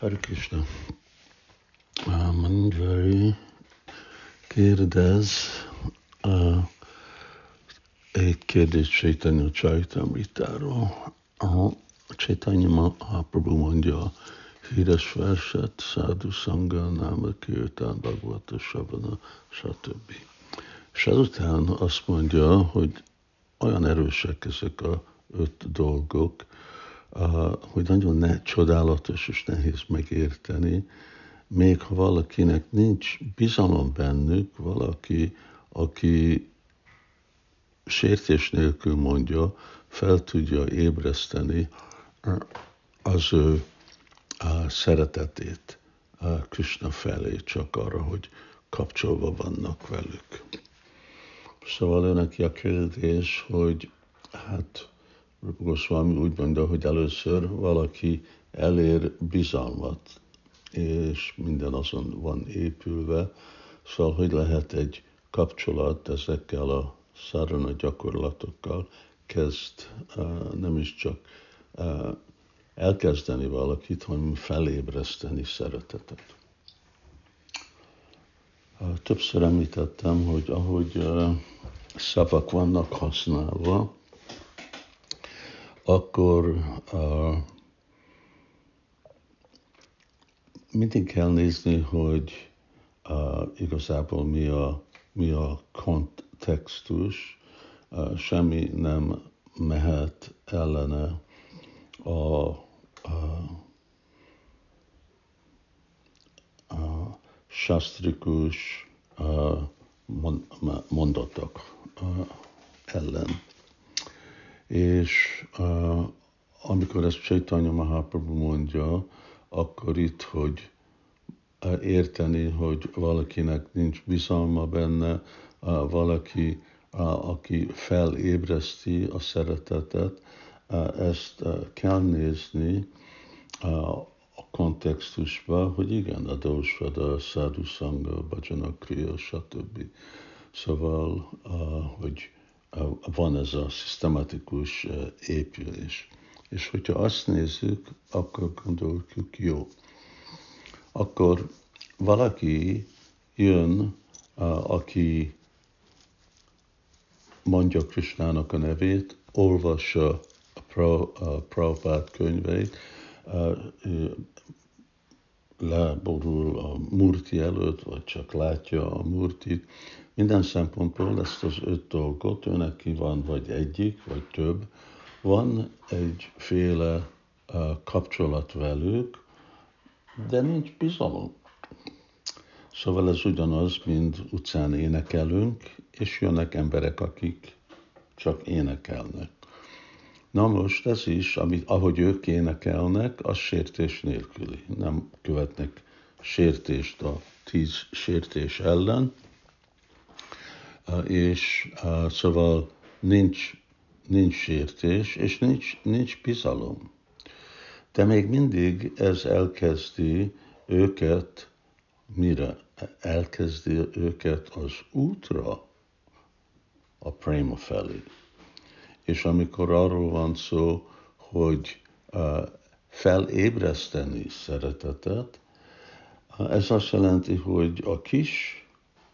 Hare Krishna. Manjari kérdez uh, egy kérdés Chaitanya Chaitamritáról. A Chaitanya Mahaprabhu mondja híres verset, Sadhu Sangha, Nama Kirtan, Bhagavata Savana, stb. És azután azt mondja, hogy olyan erősek ezek a öt dolgok, hogy nagyon ne, csodálatos és nehéz megérteni, még ha valakinek nincs bizalom bennük, valaki, aki sértés nélkül mondja, fel tudja ébreszteni az ő szeretetét Krishna felé, csak arra, hogy kapcsolva vannak velük. Szóval önnek a kérdés, hogy hát Goswami úgy mondja, hogy először valaki elér bizalmat, és minden azon van épülve, szóval hogy lehet egy kapcsolat ezekkel a szarana gyakorlatokkal kezd nem is csak elkezdeni valakit, hanem felébreszteni szeretetet. Többször említettem, hogy ahogy szavak vannak használva, akkor uh, mindig kell nézni, hogy uh, igazából mi a, mi a kontextus, uh, semmi nem mehet ellene a, a, a sastrikus uh, mondatok ellen. És amikor ezt Chaitanya Mahaprabhu mondja, akkor itt, hogy érteni, hogy valakinek nincs bizalma benne, valaki, aki felébreszti a szeretetet, ezt kell nézni a kontextusba, hogy igen, a Dósvada, Sadhu Sangha, Bhajana Kriya, stb. Szóval, hogy van ez a szisztematikus épülés. És hogyha azt nézzük, akkor gondoljuk, jó. Akkor valaki jön, aki mondja Krisnának a nevét, olvassa a Prabhupád könyveit, leborul a murti előtt, vagy csak látja a murtit, minden szempontból ezt az öt dolgot, őnek ki van vagy egyik, vagy több, van egyféle kapcsolat velük, de nincs bizalom. Szóval ez ugyanaz, mint utcán énekelünk, és jönnek emberek, akik csak énekelnek. Na most ez is, amit, ahogy ők énekelnek, az sértés nélküli. Nem követnek sértést a tíz sértés ellen, és szóval nincs, nincs sértés, és nincs, nincs bizalom. De még mindig ez elkezdi őket mire? Elkezdi őket az útra, a préma felé. És amikor arról van szó, hogy felébreszteni szeretetet, ez azt jelenti, hogy a kis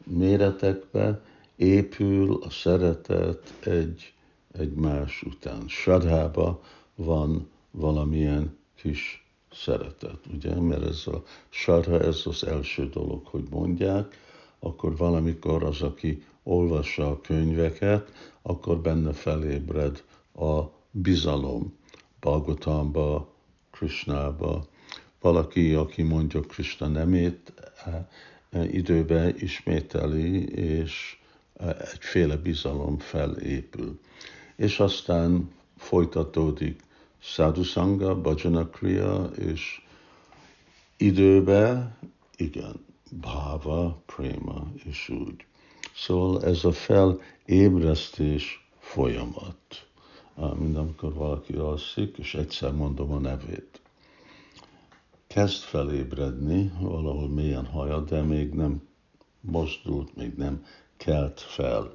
méretekbe épül a szeretet egy egymás után. Sadhába van valamilyen kis szeretet, ugye? Mert ez a sarha, ez az első dolog, hogy mondják, akkor valamikor az, aki olvassa a könyveket, akkor benne felébred a bizalom Bhagavatamba, Krishnába. Valaki, aki mondja Krishna nemét, e, e, időben ismételi, és egyféle bizalom felépül. És aztán folytatódik sadhusanga, bhajana kriya, és időbe, igen, bhava, prema, és úgy. Szóval ez a felébresztés folyamat. Mint amikor valaki alszik, és egyszer mondom a nevét. Kezd felébredni, valahol mélyen haja, de még nem mozdult, még nem kelt fel,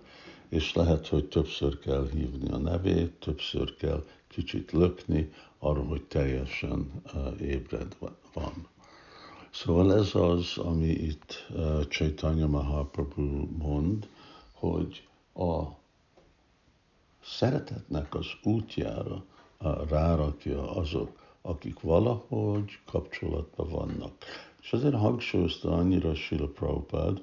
és lehet, hogy többször kell hívni a nevét, többször kell kicsit lökni arra, hogy teljesen ébred van. Szóval ez az, ami itt uh, Chaitanya Mahaprabhu mond, hogy a szeretetnek az útjára uh, rárakja azok, akik valahogy kapcsolatban vannak. És azért hangsúlyozta annyira Sila Prabhupád,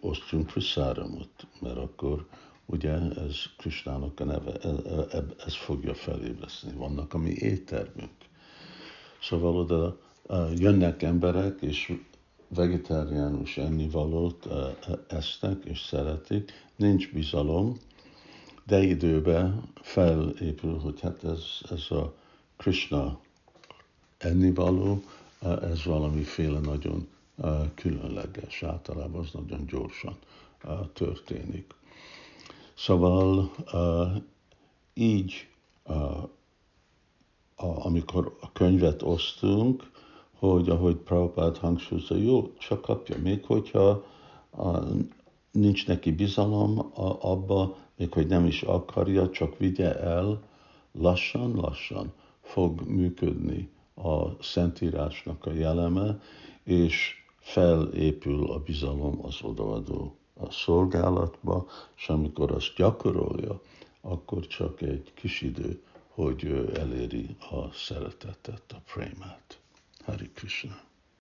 osztjunk Viszáramot, mert akkor ugye ez Krisnának a neve, ez, e, e, ez fogja felébreszteni. Vannak a mi éttermünk. Szóval oda jönnek emberek, és vegetáriánus ennivalót esznek és szeretik, nincs bizalom, de időben felépül, hogy hát ez, ez a Krishna ennivaló, ez valamiféle nagyon különleges, általában az nagyon gyorsan történik. Szóval így, amikor a könyvet osztunk, hogy ahogy Prabhupád hangsúlyozza, jó, csak kapja, még hogyha nincs neki bizalom abba, még hogy nem is akarja, csak vigye el, lassan-lassan fog működni a Szentírásnak a jeleme, és felépül a bizalom az odaadó a szolgálatba, és amikor azt gyakorolja, akkor csak egy kis idő, hogy eléri a szeretetet, a prémát. Hari Krishna.